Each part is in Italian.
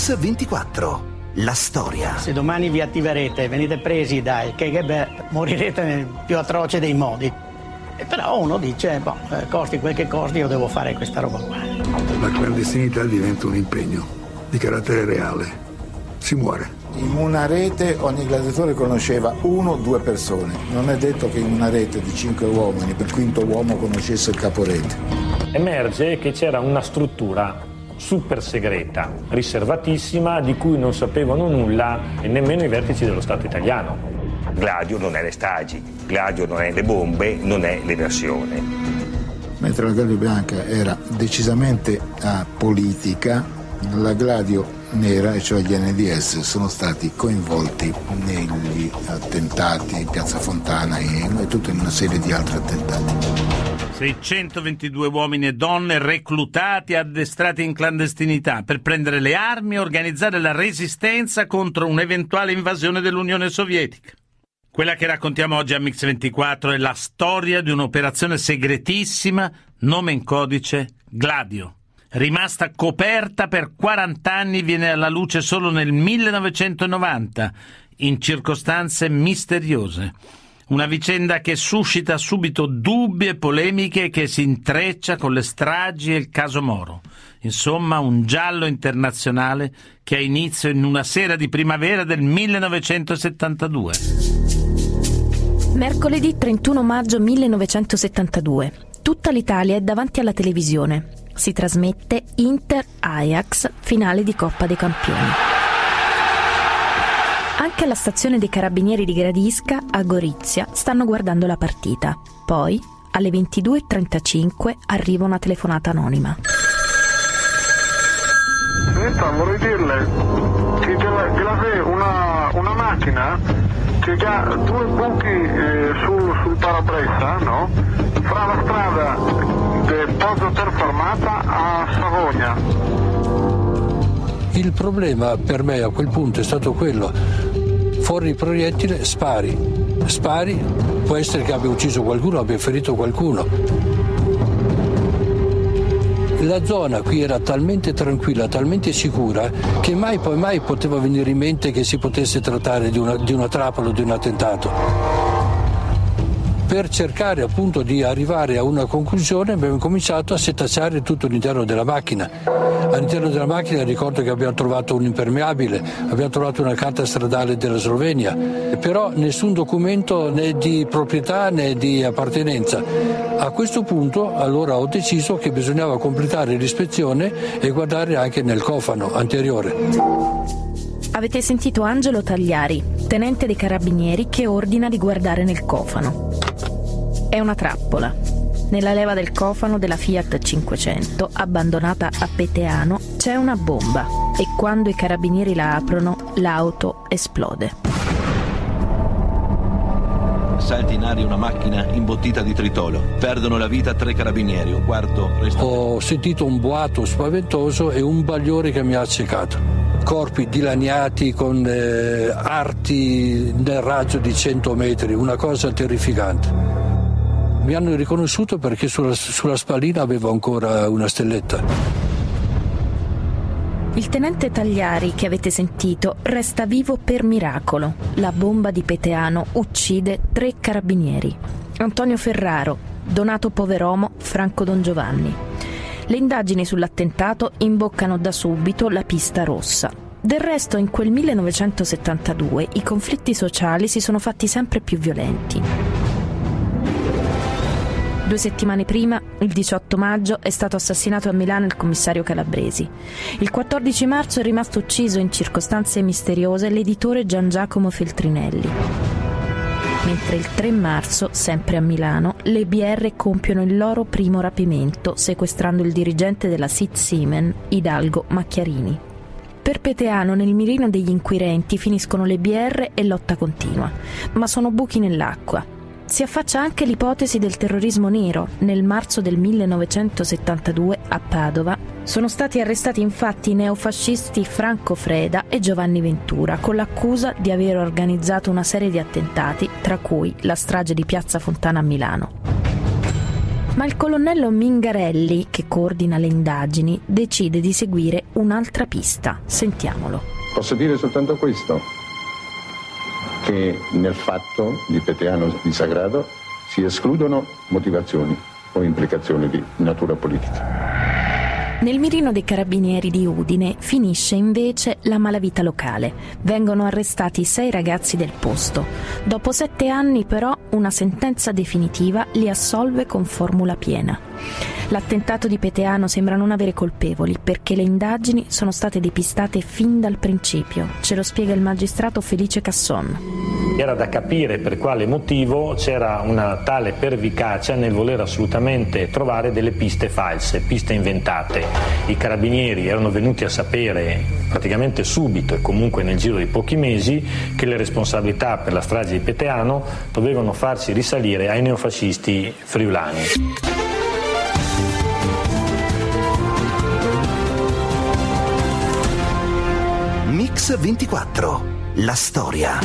Mix 24. La storia. Se domani vi attiverete e venite presi dai KGB, morirete nel più atroce dei modi. E però uno dice, boh, eh, costi quel che costi, io devo fare questa roba qua. La clandestinità diventa un impegno di carattere reale. Si muore. In una rete ogni gladiatore conosceva uno o due persone. Non è detto che in una rete di cinque uomini per quinto uomo conoscesse il caporete. Emerge che c'era una struttura super segreta, riservatissima, di cui non sapevano nulla e nemmeno i vertici dello Stato italiano. Gladio non è le stagi, Gladio non è le bombe, non è l'eversione. Mentre la Gladio bianca era decisamente politica, la Gladio nera, e cioè gli NDS, sono stati coinvolti negli attentati in Piazza Fontana e, e tutta una serie di altri attentati. 622 uomini e donne reclutati e addestrati in clandestinità per prendere le armi e organizzare la resistenza contro un'eventuale invasione dell'Unione Sovietica. Quella che raccontiamo oggi a Mix24 è la storia di un'operazione segretissima, nome in codice Gladio. Rimasta coperta per 40 anni, viene alla luce solo nel 1990, in circostanze misteriose. Una vicenda che suscita subito dubbi e polemiche che si intreccia con le stragi e il caso Moro. Insomma, un giallo internazionale che ha inizio in una sera di primavera del 1972. Mercoledì 31 maggio 1972. Tutta l'Italia è davanti alla televisione. Si trasmette Inter-Ajax, finale di Coppa dei Campioni. Anche alla stazione dei carabinieri di Gradisca, a Gorizia, stanno guardando la partita. Poi, alle 22.35, arriva una telefonata anonima. Senta, vorrei dirle che c'è una, una macchina che ha due buchi eh, sul, sul parabrezza, no? Fra la strada del Poggio Terformata a Savogna. Il problema per me a quel punto è stato quello fuori il proiettile, spari. Spari, può essere che abbia ucciso qualcuno, abbia ferito qualcuno. La zona qui era talmente tranquilla, talmente sicura, che mai poi mai poteva venire in mente che si potesse trattare di una, di una trappola o di un attentato per cercare appunto di arrivare a una conclusione abbiamo cominciato a setacciare tutto l'interno della macchina. All'interno della macchina ricordo che abbiamo trovato un impermeabile, abbiamo trovato una carta stradale della Slovenia, però nessun documento né di proprietà né di appartenenza. A questo punto allora ho deciso che bisognava completare l'ispezione e guardare anche nel cofano anteriore. Avete sentito Angelo Tagliari, tenente dei carabinieri, che ordina di guardare nel cofano. È una trappola. Nella leva del cofano della Fiat 500, abbandonata a Peteano, c'è una bomba e quando i carabinieri la aprono, l'auto esplode. Salta in aria una macchina imbottita di tritolo. Perdono la vita tre carabinieri, un quarto resta. Ho sentito un boato spaventoso e un bagliore che mi ha accecato. Corpi dilaniati con eh, arti nel raggio di 100 metri, una cosa terrificante. Mi hanno riconosciuto perché sulla, sulla spallina avevo ancora una stelletta. Il tenente Tagliari che avete sentito resta vivo per miracolo. La bomba di Peteano uccide tre carabinieri. Antonio Ferraro, Donato Poveromo, Franco Don Giovanni. Le indagini sull'attentato imboccano da subito la pista rossa. Del resto in quel 1972 i conflitti sociali si sono fatti sempre più violenti. Due settimane prima, il 18 maggio, è stato assassinato a Milano il commissario Calabresi. Il 14 marzo è rimasto ucciso in circostanze misteriose l'editore Gian Giacomo Feltrinelli. Mentre il 3 marzo, sempre a Milano, le BR compiono il loro primo rapimento, sequestrando il dirigente della SIT Simen, Hidalgo Macchiarini. Per Peteano, nel mirino degli inquirenti, finiscono le BR e lotta continua, ma sono buchi nell'acqua si affaccia anche l'ipotesi del terrorismo nero. Nel marzo del 1972 a Padova sono stati arrestati infatti i neofascisti Franco Freda e Giovanni Ventura con l'accusa di aver organizzato una serie di attentati, tra cui la strage di Piazza Fontana a Milano. Ma il colonnello Mingarelli, che coordina le indagini, decide di seguire un'altra pista. Sentiamolo. Posso dire soltanto questo, che nel fatto di Peteano di Sagrado si escludono motivazioni o implicazioni di natura politica. Nel mirino dei carabinieri di Udine finisce invece la malavita locale. Vengono arrestati sei ragazzi del posto. Dopo sette anni però una sentenza definitiva li assolve con formula piena. L'attentato di Peteano sembra non avere colpevoli perché le indagini sono state depistate fin dal principio. Ce lo spiega il magistrato Felice Casson. Era da capire per quale motivo c'era una tale pervicacia nel voler assolutamente trovare delle piste false, piste inventate. I carabinieri erano venuti a sapere praticamente subito e comunque nel giro di pochi mesi che le responsabilità per la strage di Peteano dovevano farsi risalire ai neofascisti friulani. Mix 24. La storia.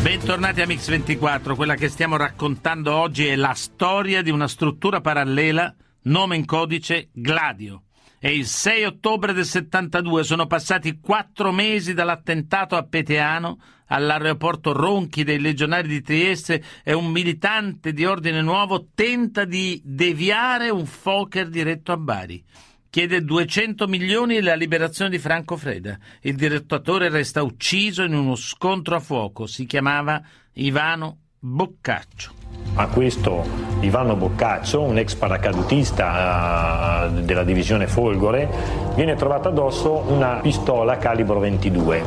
Bentornati a Mix24, quella che stiamo raccontando oggi è la storia di una struttura parallela, nome in codice Gladio. È il 6 ottobre del 72, sono passati quattro mesi dall'attentato a Peteano, all'aeroporto Ronchi dei legionari di Trieste e un militante di ordine nuovo tenta di deviare un Fokker diretto a Bari chiede 200 milioni e la liberazione di Franco Freda. Il direttatore resta ucciso in uno scontro a fuoco. Si chiamava Ivano Boccaccio. A questo Ivano Boccaccio, un ex paracadutista uh, della divisione Folgore, viene trovata addosso una pistola calibro 22.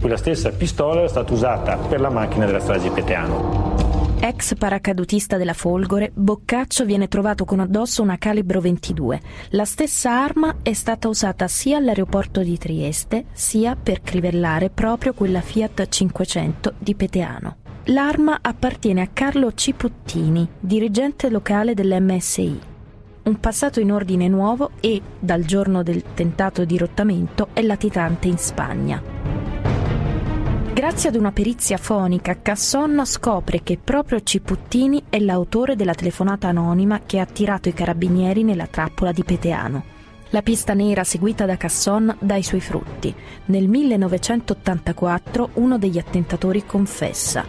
Quella stessa pistola è stata usata per la macchina della strage Peteano. Ex paracadutista della Folgore, Boccaccio viene trovato con addosso una calibro 22. La stessa arma è stata usata sia all'aeroporto di Trieste, sia per crivellare proprio quella Fiat 500 di Peteano. L'arma appartiene a Carlo Ciputtini, dirigente locale dell'MSI. Un passato in ordine nuovo e, dal giorno del tentato dirottamento, è latitante in Spagna. Grazie ad una perizia fonica, Casson scopre che proprio Ciputtini è l'autore della telefonata anonima che ha attirato i carabinieri nella trappola di Peteano. La pista nera seguita da Casson dà i suoi frutti. Nel 1984 uno degli attentatori confessa.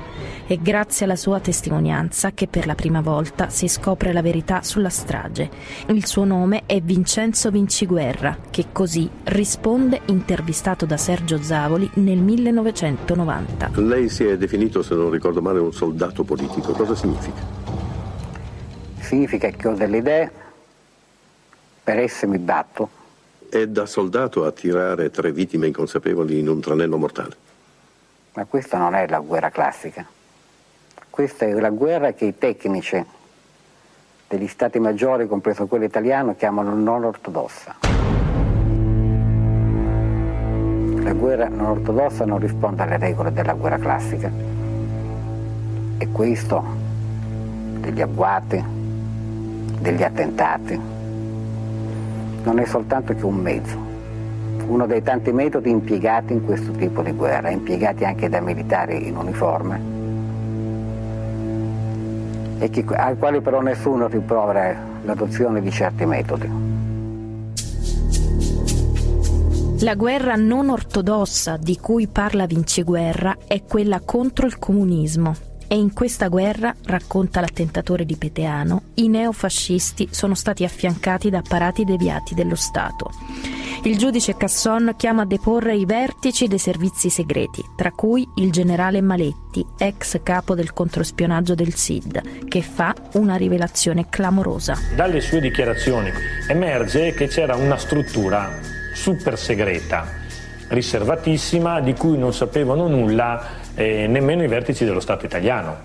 È grazie alla sua testimonianza che per la prima volta si scopre la verità sulla strage. Il suo nome è Vincenzo Vinciguerra, che così risponde intervistato da Sergio Zavoli nel 1990. Lei si è definito, se non ricordo male, un soldato politico. Cosa significa? Significa che ho delle idee per esse mi batto. È da soldato a tirare tre vittime inconsapevoli in un tranello mortale. Ma questa non è la guerra classica. Questa è la guerra che i tecnici degli stati maggiori, compreso quello italiano, chiamano non ortodossa. La guerra non ortodossa non risponde alle regole della guerra classica. E questo degli agguati, degli attentati, non è soltanto che un mezzo, uno dei tanti metodi impiegati in questo tipo di guerra, impiegati anche da militari in uniforme, e che, ai quali però nessuno rimprovera l'adozione di certi metodi. La guerra non ortodossa di cui parla Vinciguerra è quella contro il comunismo, e in questa guerra, racconta l'attentatore di Peteano, i neofascisti sono stati affiancati da apparati deviati dello Stato. Il giudice Casson chiama a deporre i vertici dei servizi segreti, tra cui il generale Maletti, ex capo del controspionaggio del SID, che fa una rivelazione clamorosa. Dalle sue dichiarazioni emerge che c'era una struttura super segreta, riservatissima, di cui non sapevano nulla eh, nemmeno i vertici dello Stato italiano.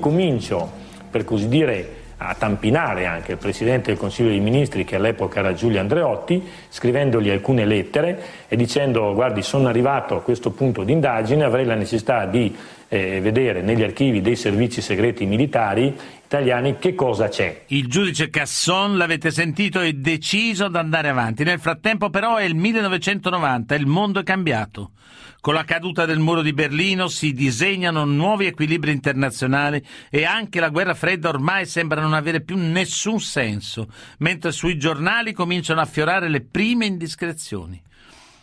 Comincio, per così dire, a tampinare anche il Presidente del Consiglio dei Ministri, che all'epoca era Giulio Andreotti, scrivendogli alcune lettere e dicendo guardi sono arrivato a questo punto di indagine, avrei la necessità di eh, vedere negli archivi dei servizi segreti militari italiani che cosa c'è. Il giudice Casson, l'avete sentito, è deciso ad andare avanti. Nel frattempo però è il 1990 e il mondo è cambiato. Con la caduta del muro di Berlino si disegnano nuovi equilibri internazionali e anche la guerra fredda ormai sembra non avere più nessun senso, mentre sui giornali cominciano a fiorare le prime indiscrezioni.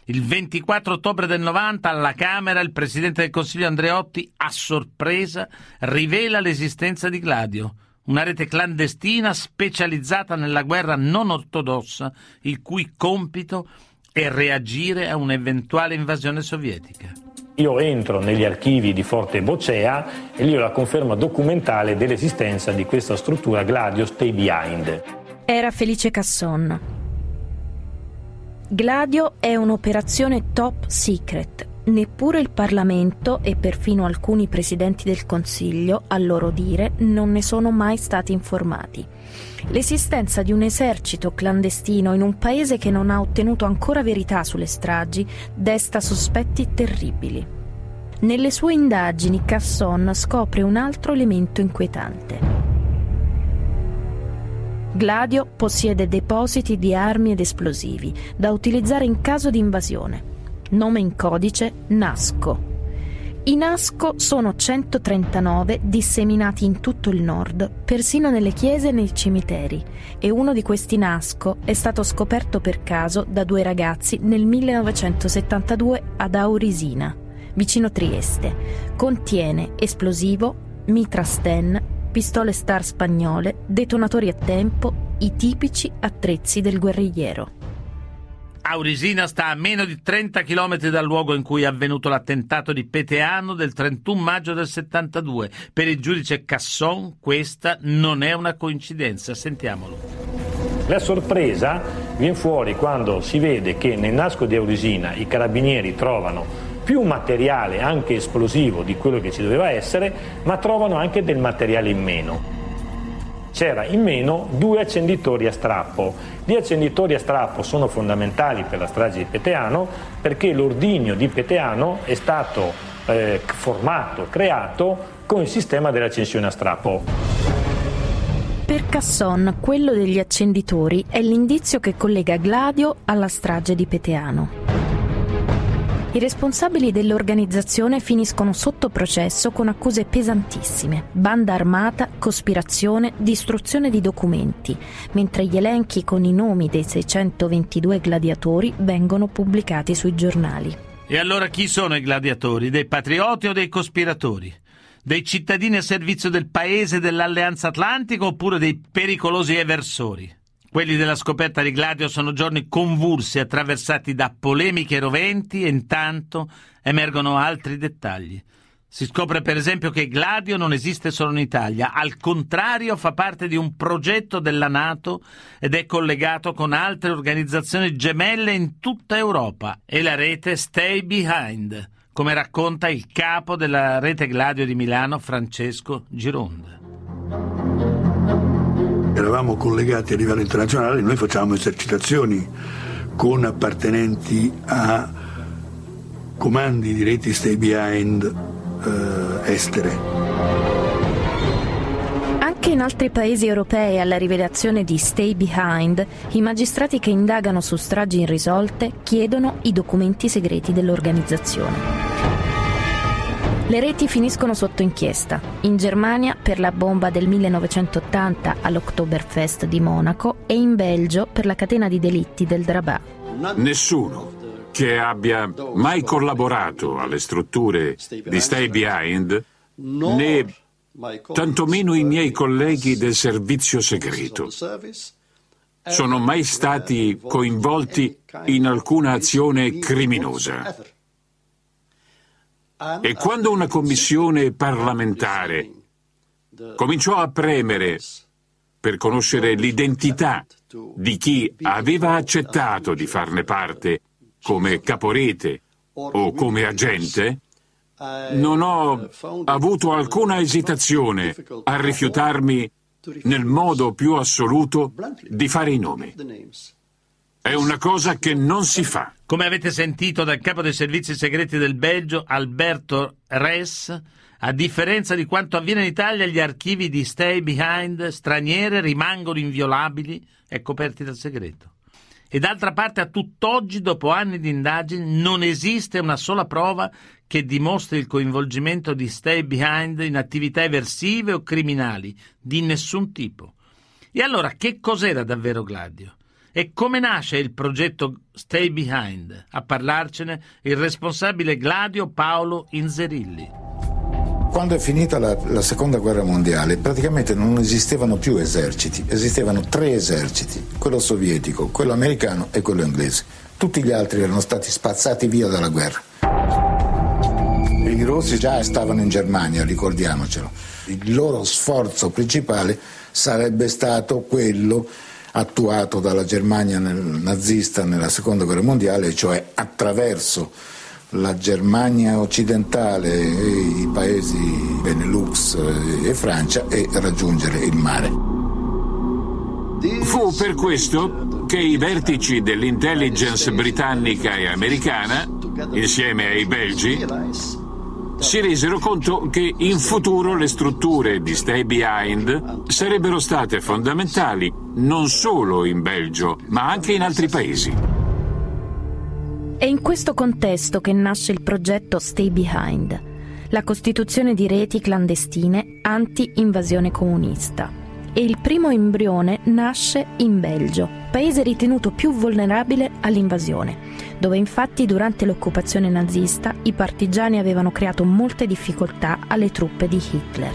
Il 24 ottobre del 90 alla Camera il Presidente del Consiglio Andreotti a sorpresa rivela l'esistenza di Gladio, una rete clandestina specializzata nella guerra non ortodossa, il cui compito è reagire a un'eventuale invasione sovietica. Io entro negli archivi di Forte Bocea e lì ho la conferma documentale dell'esistenza di questa struttura Gladio Stay Behind. Era Felice Casson. Gladio è un'operazione top secret. Neppure il Parlamento e perfino alcuni presidenti del Consiglio, a loro dire, non ne sono mai stati informati. L'esistenza di un esercito clandestino in un paese che non ha ottenuto ancora verità sulle stragi desta sospetti terribili. Nelle sue indagini Casson scopre un altro elemento inquietante. Gladio possiede depositi di armi ed esplosivi da utilizzare in caso di invasione. Nome in codice Nasco. I Nasco sono 139 disseminati in tutto il nord, persino nelle chiese e nei cimiteri, e uno di questi Nasco è stato scoperto per caso da due ragazzi nel 1972 ad Aurisina, vicino Trieste. Contiene esplosivo, mitra Sten, pistole star spagnole, detonatori a tempo, i tipici attrezzi del guerrigliero. Aurisina sta a meno di 30 km dal luogo in cui è avvenuto l'attentato di Peteano del 31 maggio del 72. Per il giudice Casson questa non è una coincidenza. Sentiamolo. La sorpresa viene fuori quando si vede che nel nasco di Aurisina i carabinieri trovano più materiale anche esplosivo di quello che ci doveva essere, ma trovano anche del materiale in meno. C'era in meno due accenditori a strappo. Gli accenditori a strappo sono fondamentali per la strage di Peteano perché l'ordigno di Peteano è stato eh, formato, creato con il sistema dell'accensione a strappo. Per Casson, quello degli accenditori è l'indizio che collega Gladio alla strage di Peteano. I responsabili dell'organizzazione finiscono sotto processo con accuse pesantissime, banda armata, cospirazione, distruzione di documenti, mentre gli elenchi con i nomi dei 622 gladiatori vengono pubblicati sui giornali. E allora chi sono i gladiatori? Dei patrioti o dei cospiratori? Dei cittadini a servizio del paese dell'Alleanza Atlantica oppure dei pericolosi eversori? Quelli della scoperta di Gladio sono giorni convulsi, attraversati da polemiche roventi e intanto emergono altri dettagli. Si scopre per esempio che Gladio non esiste solo in Italia, al contrario fa parte di un progetto della Nato ed è collegato con altre organizzazioni gemelle in tutta Europa. E la rete Stay Behind, come racconta il capo della rete Gladio di Milano Francesco Gironda eravamo collegati a livello internazionale, noi facciamo esercitazioni con appartenenti a comandi di reti stay behind eh, estere. Anche in altri paesi europei alla rivelazione di Stay Behind, i magistrati che indagano su stragi irrisolte chiedono i documenti segreti dell'organizzazione. Le reti finiscono sotto inchiesta. In Germania per la bomba del 1980 all'Oktoberfest di Monaco e in Belgio per la catena di delitti del Drabà. Nessuno che abbia mai collaborato alle strutture di Stay Behind né tantomeno i miei colleghi del servizio segreto sono mai stati coinvolti in alcuna azione criminosa. E quando una commissione parlamentare cominciò a premere per conoscere l'identità di chi aveva accettato di farne parte come caporete o come agente, non ho avuto alcuna esitazione a rifiutarmi nel modo più assoluto di fare i nomi. È una cosa che non si fa. Come avete sentito dal capo dei servizi segreti del Belgio, Alberto Res, A differenza di quanto avviene in Italia, gli archivi di Stay Behind straniere rimangono inviolabili e coperti dal segreto. E d'altra parte, a tutt'oggi, dopo anni di indagini, non esiste una sola prova che dimostri il coinvolgimento di Stay Behind in attività eversive o criminali di nessun tipo. E allora che cos'era davvero Gladio? E come nasce il progetto Stay Behind? A parlarcene il responsabile Gladio Paolo Inzerilli. Quando è finita la, la, seconda guerra mondiale praticamente non esistevano più eserciti, esistevano tre eserciti, quello sovietico, quello americano e quello inglese. Tutti gli altri erano stati spazzati via dalla guerra. I rossi già stavano in Germania, ricordiamocelo. Il loro sforzo principale sarebbe stato quello attuato dalla Germania nel, nazista nella seconda guerra mondiale, cioè attraverso la Germania occidentale, i paesi Benelux e Francia e raggiungere il mare. Fu per questo che i vertici dell'intelligence britannica e americana, insieme ai belgi, si resero conto che in futuro le strutture di Stay Behind sarebbero state fondamentali non solo in Belgio, ma anche in altri paesi. È in questo contesto che nasce il progetto Stay Behind, la costituzione di reti clandestine anti-invasione comunista. E il primo embrione nasce in Belgio, paese ritenuto più vulnerabile all'invasione, dove infatti durante l'occupazione nazista i partigiani avevano creato molte difficoltà alle truppe di Hitler.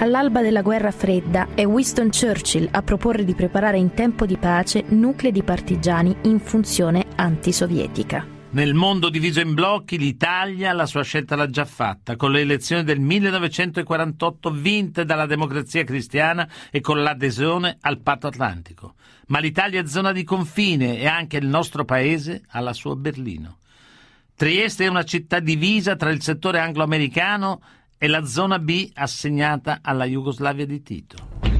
All'alba della guerra fredda è Winston Churchill a proporre di preparare in tempo di pace nuclei di partigiani in funzione antisovietica. Nel mondo diviso in blocchi, l'Italia la sua scelta l'ha già fatta, con le elezioni del 1948 vinte dalla democrazia cristiana e con l'adesione al patto atlantico. Ma l'Italia è zona di confine e anche il nostro paese ha la sua Berlino. Trieste è una città divisa tra il settore anglo-americano e la zona B assegnata alla Jugoslavia di Tito.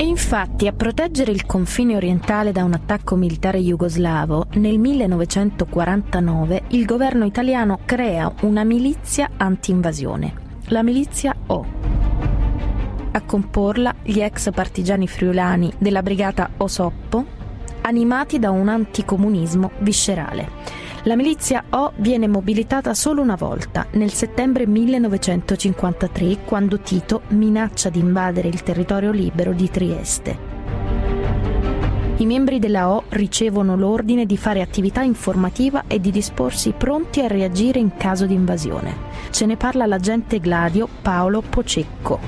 E infatti a proteggere il confine orientale da un attacco militare jugoslavo, nel 1949 il governo italiano crea una milizia anti-invasione, la milizia O. A comporla gli ex partigiani friulani della brigata Osoppo, animati da un anticomunismo viscerale la milizia O viene mobilitata solo una volta, nel settembre 1953, quando Tito minaccia di invadere il territorio libero di Trieste. I membri della O ricevono l'ordine di fare attività informativa e di disporsi pronti a reagire in caso di invasione. Ce ne parla l'agente Gladio Paolo Pocecco.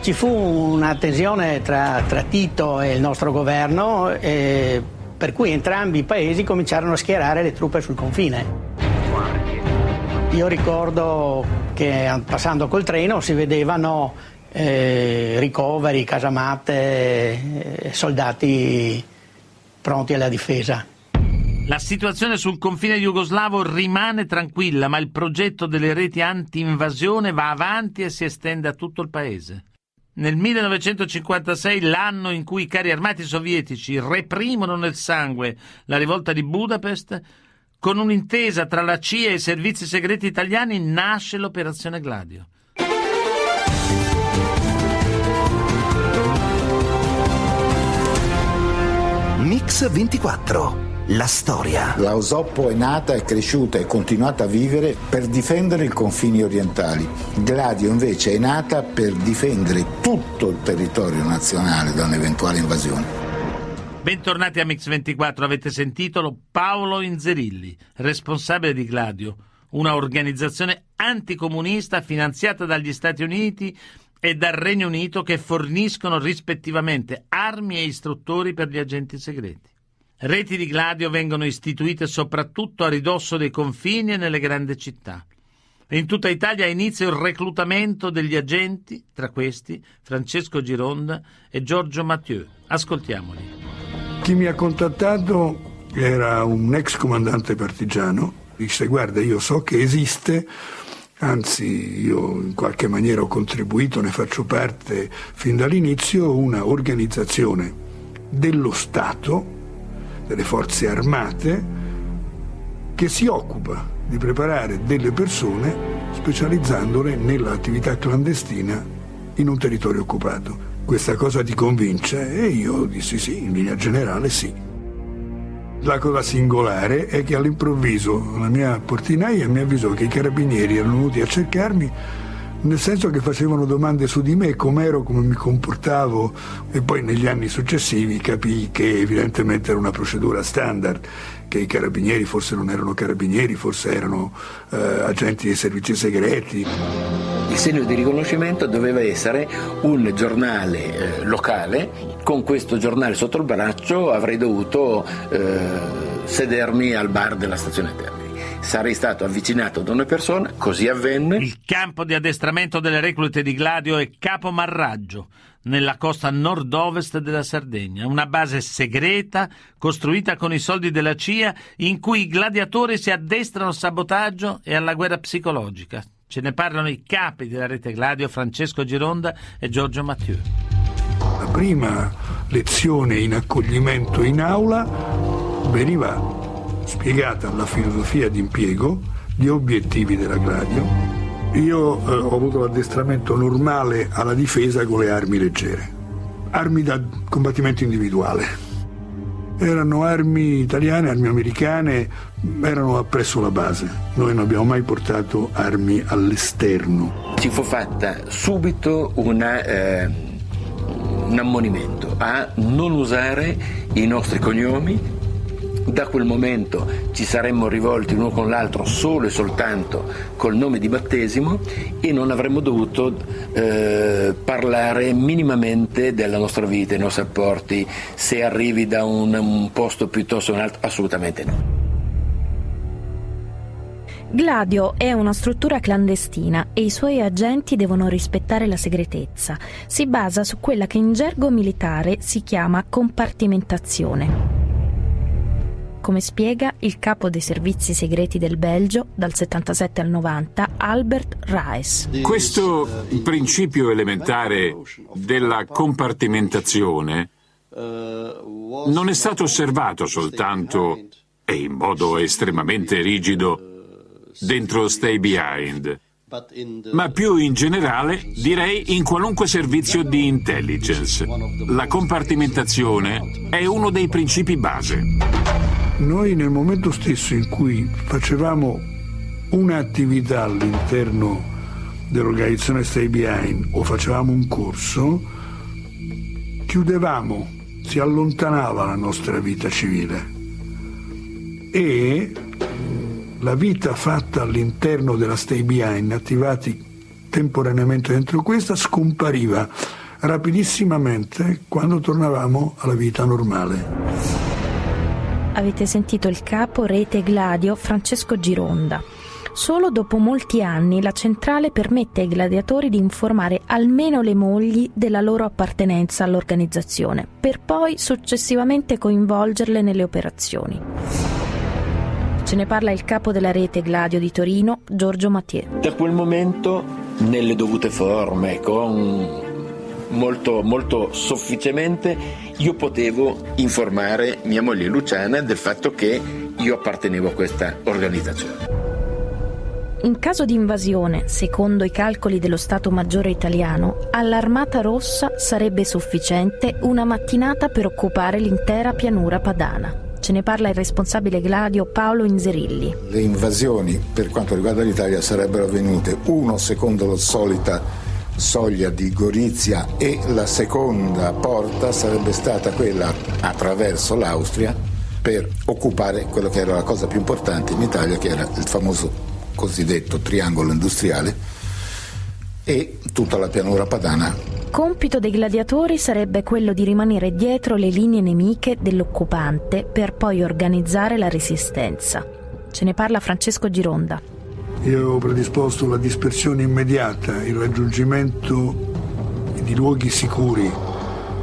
Ci fu una tensione tra, tra Tito e il nostro governo. E per cui entrambi i paesi cominciarono a schierare le truppe sul confine. Io ricordo che passando col treno si vedevano eh, ricoveri, casamatte, eh, soldati pronti alla difesa. La situazione sul confine jugoslavo rimane tranquilla, ma il progetto delle reti anti-invasione va avanti e si estende a tutto il paese. Nel 1956, l'anno in cui i carri armati sovietici reprimono nel sangue la rivolta di Budapest, con un'intesa tra la CIA e i servizi segreti italiani nasce l'Operazione Gladio. Mix 24 la storia. La Osoppo è nata, è cresciuta e continuata a vivere per difendere i confini orientali. Gladio invece è nata per difendere tutto il territorio nazionale da un'eventuale invasione. Bentornati a Mix24, avete sentito Paolo Inzerilli, responsabile di Gladio, una organizzazione anticomunista finanziata dagli Stati Uniti e dal Regno Unito che forniscono rispettivamente armi e istruttori per gli agenti segreti. Reti di gladio vengono istituite soprattutto a ridosso dei confini e nelle grandi città. In tutta Italia inizia il reclutamento degli agenti, tra questi Francesco Gironda e Giorgio Mathieu. Ascoltiamoli. Chi mi ha contattato era un ex comandante partigiano, disse guarda io so che esiste, anzi io in qualche maniera ho contribuito, ne faccio parte fin dall'inizio, una organizzazione dello Stato delle forze armate che si occupa di preparare delle persone specializzandole nell'attività clandestina in un territorio occupato. Questa cosa ti convince? E io dissi sì, in linea generale sì. La cosa singolare è che all'improvviso la mia portinaia mi avvisò che i carabinieri erano venuti a cercarmi nel senso che facevano domande su di me, com'ero, come mi comportavo e poi negli anni successivi capii che evidentemente era una procedura standard, che i carabinieri forse non erano carabinieri, forse erano eh, agenti dei servizi segreti. Il segno di riconoscimento doveva essere un giornale eh, locale, con questo giornale sotto il braccio avrei dovuto eh, sedermi al bar della stazione Termini sarei stato avvicinato da una persona, così avvenne. Il campo di addestramento delle reclute di Gladio è Capo Marraggio, nella costa nord-ovest della Sardegna, una base segreta costruita con i soldi della CIA in cui i gladiatori si addestrano al sabotaggio e alla guerra psicologica. Ce ne parlano i capi della rete Gladio, Francesco Gironda e Giorgio Mathieu. La prima lezione in accoglimento in aula veniva spiegata la filosofia di impiego, gli obiettivi della Gladio. Io eh, ho avuto l'addestramento normale alla difesa con le armi leggere, armi da combattimento individuale. Erano armi italiane, armi americane, erano appresso la base. Noi non abbiamo mai portato armi all'esterno. Ci fu fatta subito una, eh, un ammonimento a non usare i nostri cognomi da quel momento ci saremmo rivolti l'uno con l'altro solo e soltanto col nome di battesimo e non avremmo dovuto eh, parlare minimamente della nostra vita, dei nostri rapporti, se arrivi da un, un posto piuttosto che un altro, assolutamente no. Gladio è una struttura clandestina e i suoi agenti devono rispettare la segretezza. Si basa su quella che in gergo militare si chiama compartimentazione come spiega il capo dei servizi segreti del Belgio dal 77 al 90, Albert Reis. Questo principio elementare della compartimentazione non è stato osservato soltanto e in modo estremamente rigido dentro Stay Behind, ma più in generale direi in qualunque servizio di intelligence. La compartimentazione è uno dei principi base. Noi nel momento stesso in cui facevamo un'attività all'interno dell'organizzazione Stay Behind o facevamo un corso, chiudevamo, si allontanava la nostra vita civile. E la vita fatta all'interno della Stay Behind, attivati temporaneamente dentro questa, scompariva rapidissimamente quando tornavamo alla vita normale avete sentito il capo Rete Gladio Francesco Gironda. Solo dopo molti anni la centrale permette ai gladiatori di informare almeno le mogli della loro appartenenza all'organizzazione, per poi successivamente coinvolgerle nelle operazioni. Ce ne parla il capo della rete Gladio di Torino, Giorgio Mathieu. Da quel momento, nelle dovute forme, con molto, molto sofficemente, io potevo informare mia moglie Luciana del fatto che io appartenevo a questa organizzazione. In caso di invasione, secondo i calcoli dello Stato Maggiore italiano, all'Armata Rossa sarebbe sufficiente una mattinata per occupare l'intera pianura padana. Ce ne parla il responsabile Gladio Paolo Inzerilli. Le invasioni per quanto riguarda l'Italia sarebbero avvenute, uno secondo la solita soglia di Gorizia e la seconda porta sarebbe stata quella attraverso l'Austria per occupare quello che era la cosa più importante in Italia, che era il famoso cosiddetto triangolo industriale e tutta la pianura padana. Compito dei gladiatori sarebbe quello di rimanere dietro le linee nemiche dell'occupante per poi organizzare la resistenza. Ce ne parla Francesco Gironda. Io avevo predisposto la dispersione immediata, il raggiungimento di luoghi sicuri,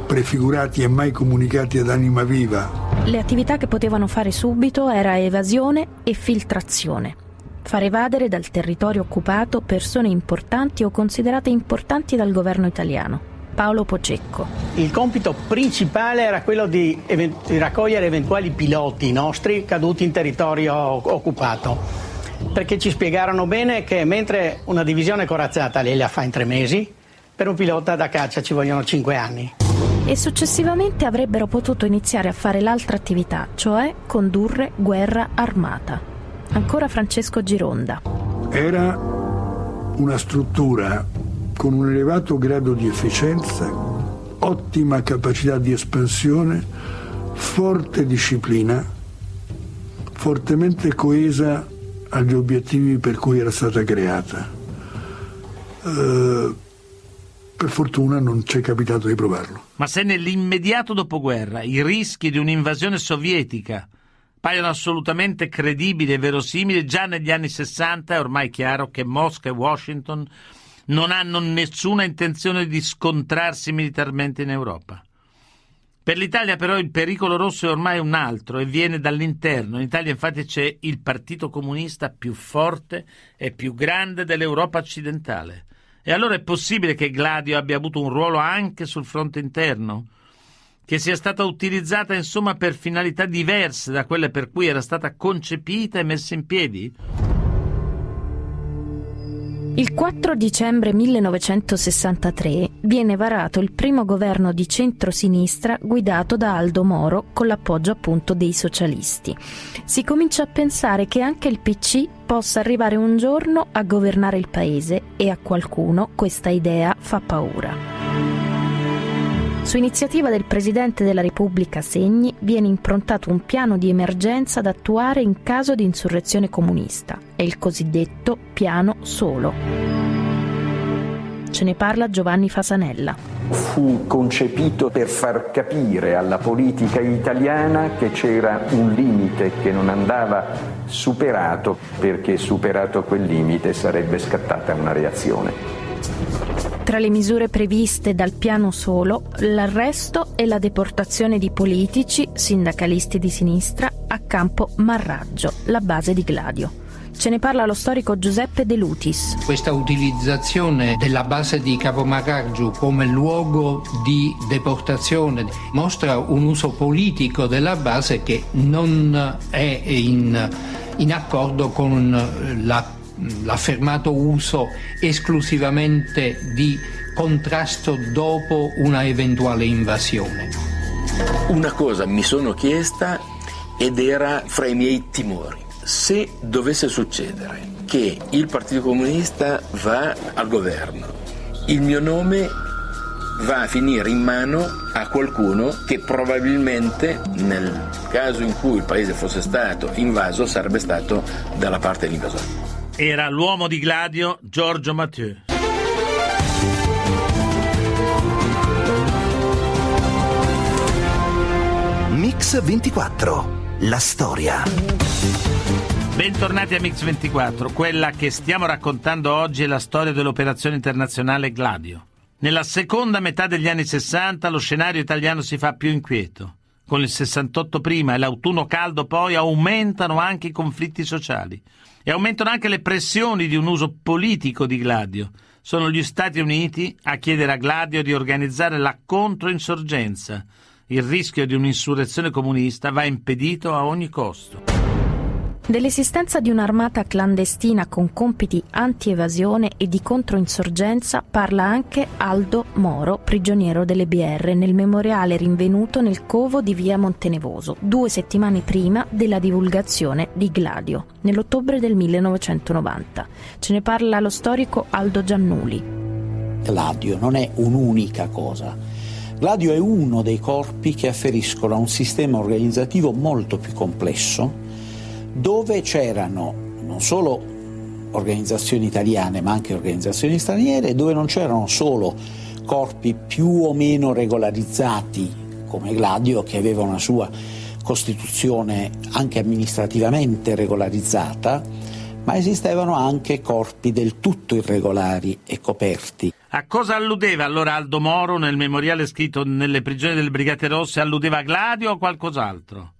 prefigurati e mai comunicati ad anima viva. Le attività che potevano fare subito era evasione e filtrazione. Far evadere dal territorio occupato persone importanti o considerate importanti dal governo italiano. Paolo Pocecco. Il compito principale era quello di, event- di raccogliere eventuali piloti nostri caduti in territorio occupato perché ci spiegarono bene che mentre una divisione corazzata lei la fa in tre mesi, per un pilota da caccia ci vogliono cinque anni. E successivamente avrebbero potuto iniziare a fare l'altra attività, cioè condurre guerra armata. Ancora Francesco Gironda. Era una struttura con un elevato grado di efficienza, ottima capacità di espansione, forte disciplina, fortemente coesa agli obiettivi per cui era stata creata. Uh, per fortuna non ci è capitato di provarlo. Ma se nell'immediato dopoguerra i rischi di un'invasione sovietica paiono assolutamente credibili e verosimili, già negli anni 60 è ormai chiaro che Mosca e Washington non hanno nessuna intenzione di scontrarsi militarmente in Europa. Per l'Italia però il pericolo rosso è ormai un altro e viene dall'interno. In Italia infatti c'è il partito comunista più forte e più grande dell'Europa occidentale. E allora è possibile che Gladio abbia avuto un ruolo anche sul fronte interno? Che sia stata utilizzata insomma per finalità diverse da quelle per cui era stata concepita e messa in piedi? Il 4 dicembre 1963 viene varato il primo governo di centrosinistra guidato da Aldo Moro con l'appoggio appunto dei socialisti. Si comincia a pensare che anche il PC possa arrivare un giorno a governare il paese e a qualcuno questa idea fa paura. Su iniziativa del Presidente della Repubblica Segni viene improntato un piano di emergenza da attuare in caso di insurrezione comunista, è il cosiddetto Piano Solo. Ce ne parla Giovanni Fasanella. Fu concepito per far capire alla politica italiana che c'era un limite che non andava superato perché superato quel limite sarebbe scattata una reazione. Tra le misure previste dal piano solo, l'arresto e la deportazione di politici, sindacalisti di sinistra, a Campo Marraggio, la base di Gladio. Ce ne parla lo storico Giuseppe De Lutis. Questa utilizzazione della base di Capomarraggio come luogo di deportazione mostra un uso politico della base che non è in, in accordo con la l'affermato uso esclusivamente di contrasto dopo una eventuale invasione. Una cosa mi sono chiesta ed era fra i miei timori. Se dovesse succedere che il Partito Comunista va al governo, il mio nome va a finire in mano a qualcuno che probabilmente nel caso in cui il paese fosse stato invaso sarebbe stato dalla parte dell'invasore era l'uomo di Gladio Giorgio Mathieu. Mix 24, la storia. Bentornati a Mix 24, quella che stiamo raccontando oggi è la storia dell'operazione internazionale Gladio. Nella seconda metà degli anni 60 lo scenario italiano si fa più inquieto. Con il 68 prima e l'autunno caldo poi aumentano anche i conflitti sociali. E aumentano anche le pressioni di un uso politico di Gladio. Sono gli Stati Uniti a chiedere a Gladio di organizzare la controinsorgenza. Il rischio di un'insurrezione comunista va impedito a ogni costo. Dell'esistenza di un'armata clandestina con compiti anti-evasione e di controinsorgenza parla anche Aldo Moro, prigioniero delle BR, nel memoriale rinvenuto nel covo di via Montenevoso, due settimane prima della divulgazione di Gladio, nell'ottobre del 1990. Ce ne parla lo storico Aldo Giannuli. Gladio non è un'unica cosa. Gladio è uno dei corpi che afferiscono a un sistema organizzativo molto più complesso dove c'erano non solo organizzazioni italiane ma anche organizzazioni straniere, dove non c'erano solo corpi più o meno regolarizzati come Gladio che aveva una sua costituzione anche amministrativamente regolarizzata, ma esistevano anche corpi del tutto irregolari e coperti. A cosa alludeva allora Aldo Moro nel memoriale scritto nelle prigioni delle Brigate Rosse? Alludeva a Gladio o qualcos'altro?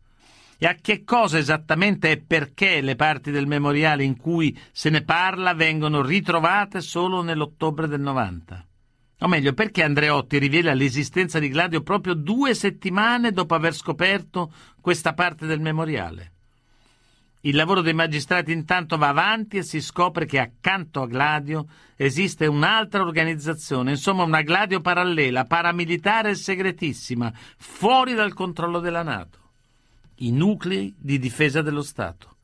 E a che cosa esattamente e perché le parti del memoriale in cui se ne parla vengono ritrovate solo nell'ottobre del 90. O meglio, perché Andreotti rivela l'esistenza di Gladio proprio due settimane dopo aver scoperto questa parte del memoriale? Il lavoro dei magistrati intanto va avanti e si scopre che accanto a Gladio esiste un'altra organizzazione, insomma una Gladio parallela, paramilitare e segretissima, fuori dal controllo della Nato. I nuclei di difesa dello Stato.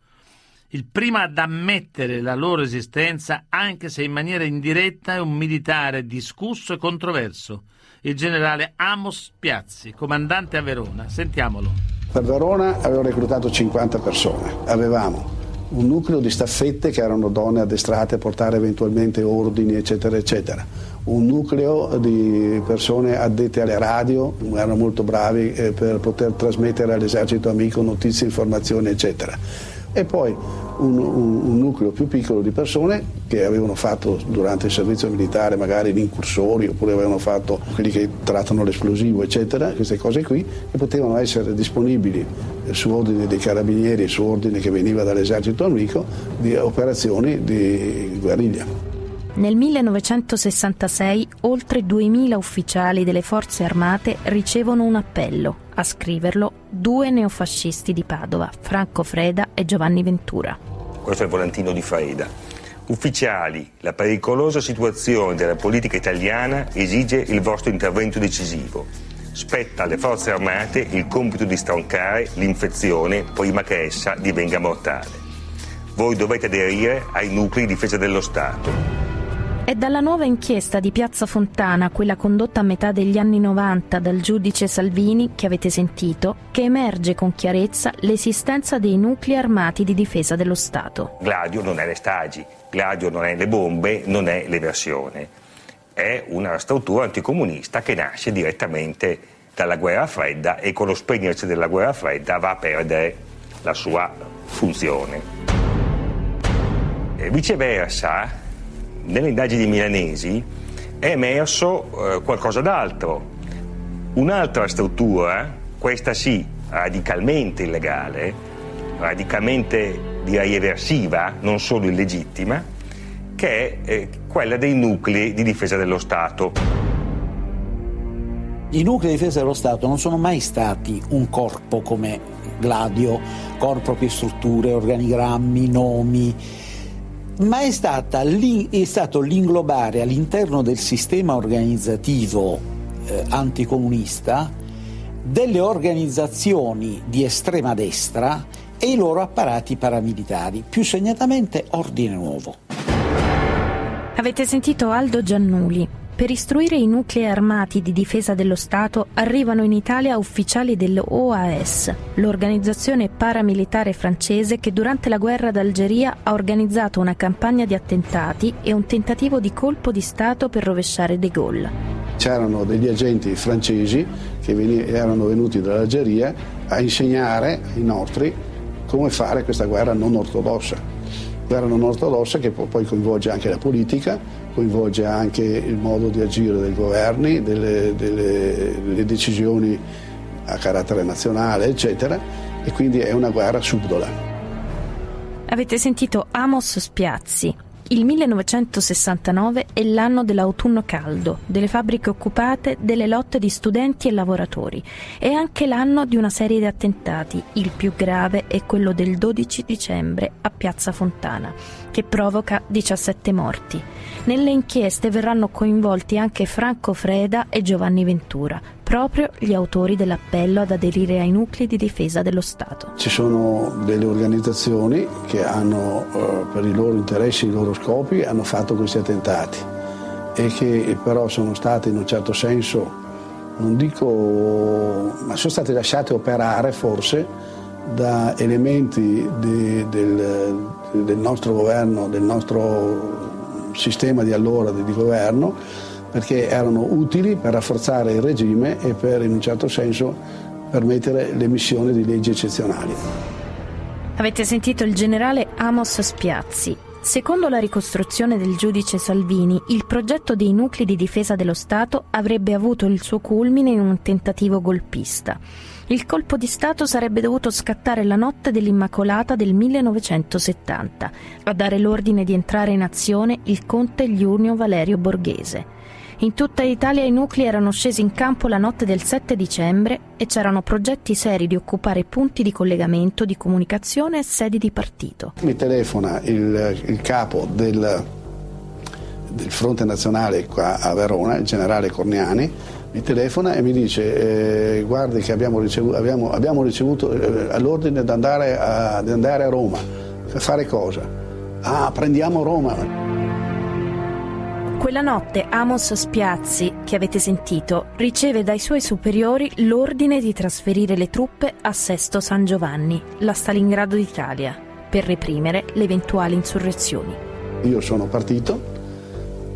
Il primo ad ammettere la loro esistenza, anche se in maniera indiretta, è un militare discusso e controverso, il generale Amos Piazzi, comandante a Verona. Sentiamolo. Per Verona avevo reclutato 50 persone, avevamo un nucleo di staffette che erano donne addestrate a portare eventualmente ordini eccetera eccetera, un nucleo di persone addette alle radio, erano molto bravi eh, per poter trasmettere all'esercito amico notizie, informazioni eccetera e poi un, un, un, nucleo più piccolo di persone che avevano fatto durante il servizio militare magari gli incursori oppure avevano fatto quelli che trattano l'esplosivo eccetera, queste cose qui che potevano essere disponibili su ordine dei carabinieri su ordine che veniva dall'esercito amico di operazioni di guerriglia. Nel 1966 oltre 2.000 ufficiali delle forze armate ricevono un appello, a scriverlo due neofascisti di Padova, Franco Freda e Giovanni Ventura. Questo è il volantino di Freda. Ufficiali, la pericolosa situazione della politica italiana esige il vostro intervento decisivo. Spetta alle forze armate il compito di stroncare l'infezione prima che essa divenga mortale. Voi dovete aderire ai nuclei di difesa dello Stato. È dalla nuova inchiesta di Piazza Fontana, quella condotta a metà degli anni 90 dal giudice Salvini, che avete sentito, che emerge con chiarezza l'esistenza dei nuclei armati di difesa dello Stato. Gladio non è le stagi, Gladio non è le bombe, non è l'eversione. È una struttura anticomunista che nasce direttamente dalla guerra fredda e con lo spegnersi della guerra fredda va a perdere la sua funzione. E viceversa, nelle indagini milanesi è emerso eh, qualcosa d'altro. Un'altra struttura, questa sì, radicalmente illegale, radicalmente direi eversiva, non solo illegittima, che è eh, quella dei nuclei di difesa dello Stato. I nuclei di difesa dello Stato non sono mai stati un corpo come Gladio, corpo che strutture, organigrammi, nomi, ma è, è, stato l'inglobare all'interno del sistema organizzativo eh, anticomunista delle organizzazioni di estrema destra e i loro apparati paramilitari, più segnatamente Ordine Nuovo. Avete sentito Aldo Giannuli, per istruire i nuclei armati di difesa dello Stato arrivano in Italia ufficiali dell'OAS, l'organizzazione paramilitare francese che durante la guerra d'Algeria ha organizzato una campagna di attentati e un tentativo di colpo di Stato per rovesciare De Gaulle. C'erano degli agenti francesi che erano venuti dall'Algeria a insegnare ai nostri come fare questa guerra non ortodossa. Guerra non ortodossa che poi coinvolge anche la politica, coinvolge anche il modo di agire dei governi, delle, delle, delle decisioni a carattere nazionale, eccetera, e quindi è una guerra subdola. Avete sentito Amos Spiazzi, il 1969 è l'anno dell'autunno caldo, delle fabbriche occupate, delle lotte di studenti e lavoratori. È anche l'anno di una serie di attentati. Il più grave è quello del 12 dicembre a Piazza Fontana, che provoca 17 morti. Nelle inchieste verranno coinvolti anche Franco Freda e Giovanni Ventura, proprio gli autori dell'appello ad aderire ai nuclei di difesa dello Stato. Ci sono delle organizzazioni che hanno eh, per i loro interessi, i loro scopi, hanno fatto questi attentati e che però sono state in un certo senso, non dico, ma sono state lasciate operare forse da elementi di, del, del nostro governo, del nostro sistema di allora di, governo perché erano utili per rafforzare il regime e per in un certo senso permettere l'emissione di leggi eccezionali. Avete sentito il generale Amos Spiazzi. Secondo la ricostruzione del giudice Salvini, il progetto dei nuclei di difesa dello Stato avrebbe avuto il suo culmine in un tentativo golpista. Il colpo di Stato sarebbe dovuto scattare la notte dell'Immacolata del 1970. A dare l'ordine di entrare in azione il conte Giurnio Valerio Borghese. In tutta Italia i nuclei erano scesi in campo la notte del 7 dicembre e c'erano progetti seri di occupare punti di collegamento, di comunicazione e sedi di partito. Mi telefona il, il capo del, del Fronte Nazionale qua a Verona, il generale Corniani, mi telefona e mi dice eh, guardi che abbiamo ricevuto, abbiamo, abbiamo ricevuto eh, l'ordine di andare, a, di andare a Roma. Per fare cosa? Ah, prendiamo Roma. Quella notte Amos Spiazzi, che avete sentito, riceve dai suoi superiori l'ordine di trasferire le truppe a Sesto San Giovanni, la Stalingrado d'Italia, per reprimere le eventuali insurrezioni. Io sono partito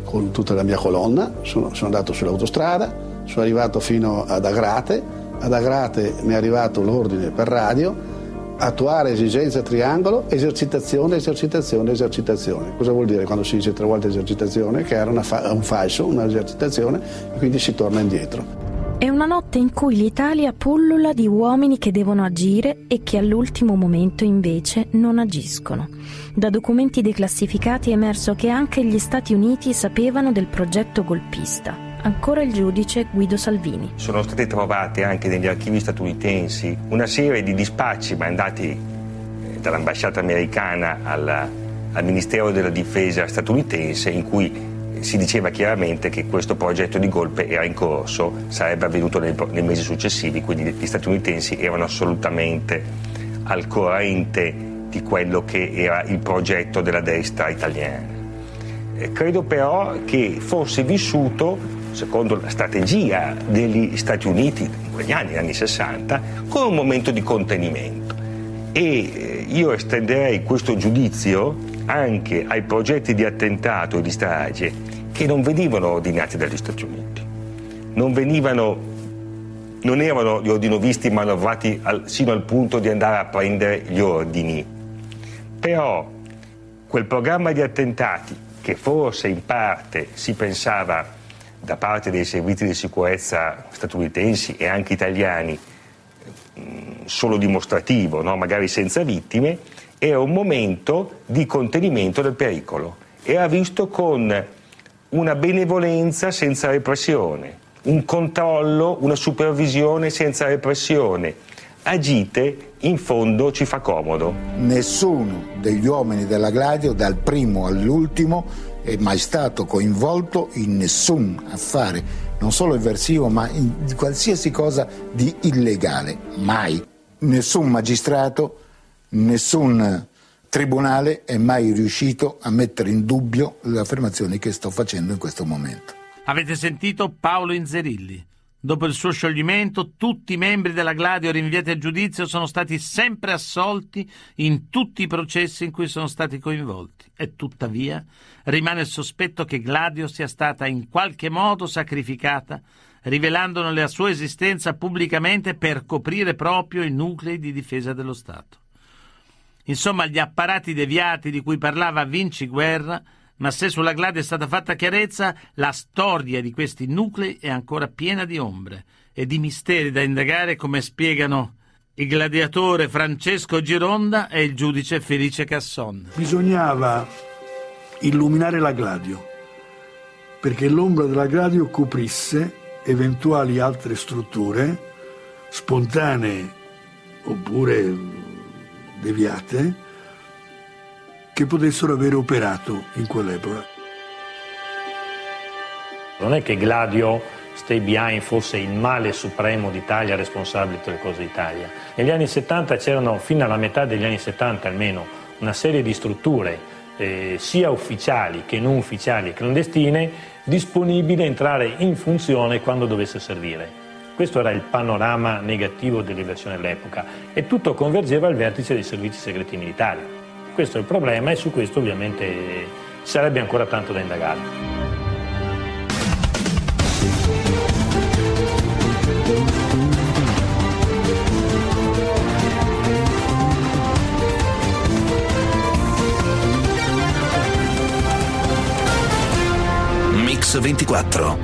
con tutta la mia colonna, sono, sono andato sull'autostrada, sono arrivato fino ad Agrate, ad Agrate mi è arrivato l'ordine per radio attuare esigenza triangolo, esercitazione, esercitazione, esercitazione. Cosa vuol dire quando si dice tre volte esercitazione? Che era fa- un falso, un'esercitazione, e quindi si torna indietro. È una notte in cui l'Italia pullula di uomini che devono agire e che all'ultimo momento invece non agiscono. Da documenti declassificati è emerso che anche gli Stati Uniti sapevano del progetto golpista ancora il giudice Guido Salvini. Sono state trovate anche negli archivi statunitensi una serie di dispacci mandati eh, dall'ambasciata americana alla, al Ministero della Difesa statunitense in cui si diceva chiaramente che questo progetto di golpe era in corso, sarebbe avvenuto nei, nei mesi successivi, quindi gli statunitensi erano assolutamente al corrente di quello che era il progetto della destra italiana. Eh, credo però che fosse vissuto secondo la strategia degli Stati Uniti in quegli anni, anni 60, con un momento di contenimento. E eh, io estenderei questo giudizio anche ai progetti di attentato e di strage che non venivano ordinati dagli Stati Uniti, non, venivano, non erano gli ordinovisti manovrati al, sino al punto di andare a prendere gli ordini. Però quel programma di attentati che forse in parte si pensava da parte dei servizi di sicurezza statunitensi e anche italiani mm, solo dimostrativo, no? magari senza vittime, era un momento di contenimento del pericolo. Era visto con una benevolenza senza repressione, un controllo, una supervisione senza repressione. Agite, in fondo ci fa comodo. Nessuno degli uomini della Gladio, dal primo all'ultimo, è mai stato coinvolto in nessun affare, non solo eversivo, ma in qualsiasi cosa di illegale. Mai. Nessun magistrato, nessun tribunale è mai riuscito a mettere in dubbio le affermazioni che sto facendo in questo momento. Avete sentito Paolo Inzerilli. Dopo il suo scioglimento, tutti i membri della Gladio rinviati a giudizio sono stati sempre assolti in tutti i processi in cui sono stati coinvolti. E tuttavia rimane il sospetto che Gladio sia stata in qualche modo sacrificata, rivelandone la sua esistenza pubblicamente per coprire proprio i nuclei di difesa dello Stato. Insomma, gli apparati deviati di cui parlava Vinci Guerra ma se sulla Gladia è stata fatta chiarezza, la storia di questi nuclei è ancora piena di ombre e di misteri da indagare come spiegano il gladiatore Francesco Gironda e il giudice Felice Casson. Bisognava illuminare la Gladio perché l'ombra della Gladio coprisse eventuali altre strutture spontanee oppure deviate che potessero aver operato in quell'epoca. Non è che Gladio Stay Behind fosse il male supremo d'Italia responsabile delle cose d'Italia. Negli anni 70 c'erano, fino alla metà degli anni 70 almeno, una serie di strutture, eh, sia ufficiali che non ufficiali e clandestine, disponibili a entrare in funzione quando dovesse servire. Questo era il panorama negativo dell'eversione dell'epoca e tutto convergeva al vertice dei servizi segreti militari. Questo è il problema e su questo ovviamente sarebbe ancora tanto da indagare. Mix 24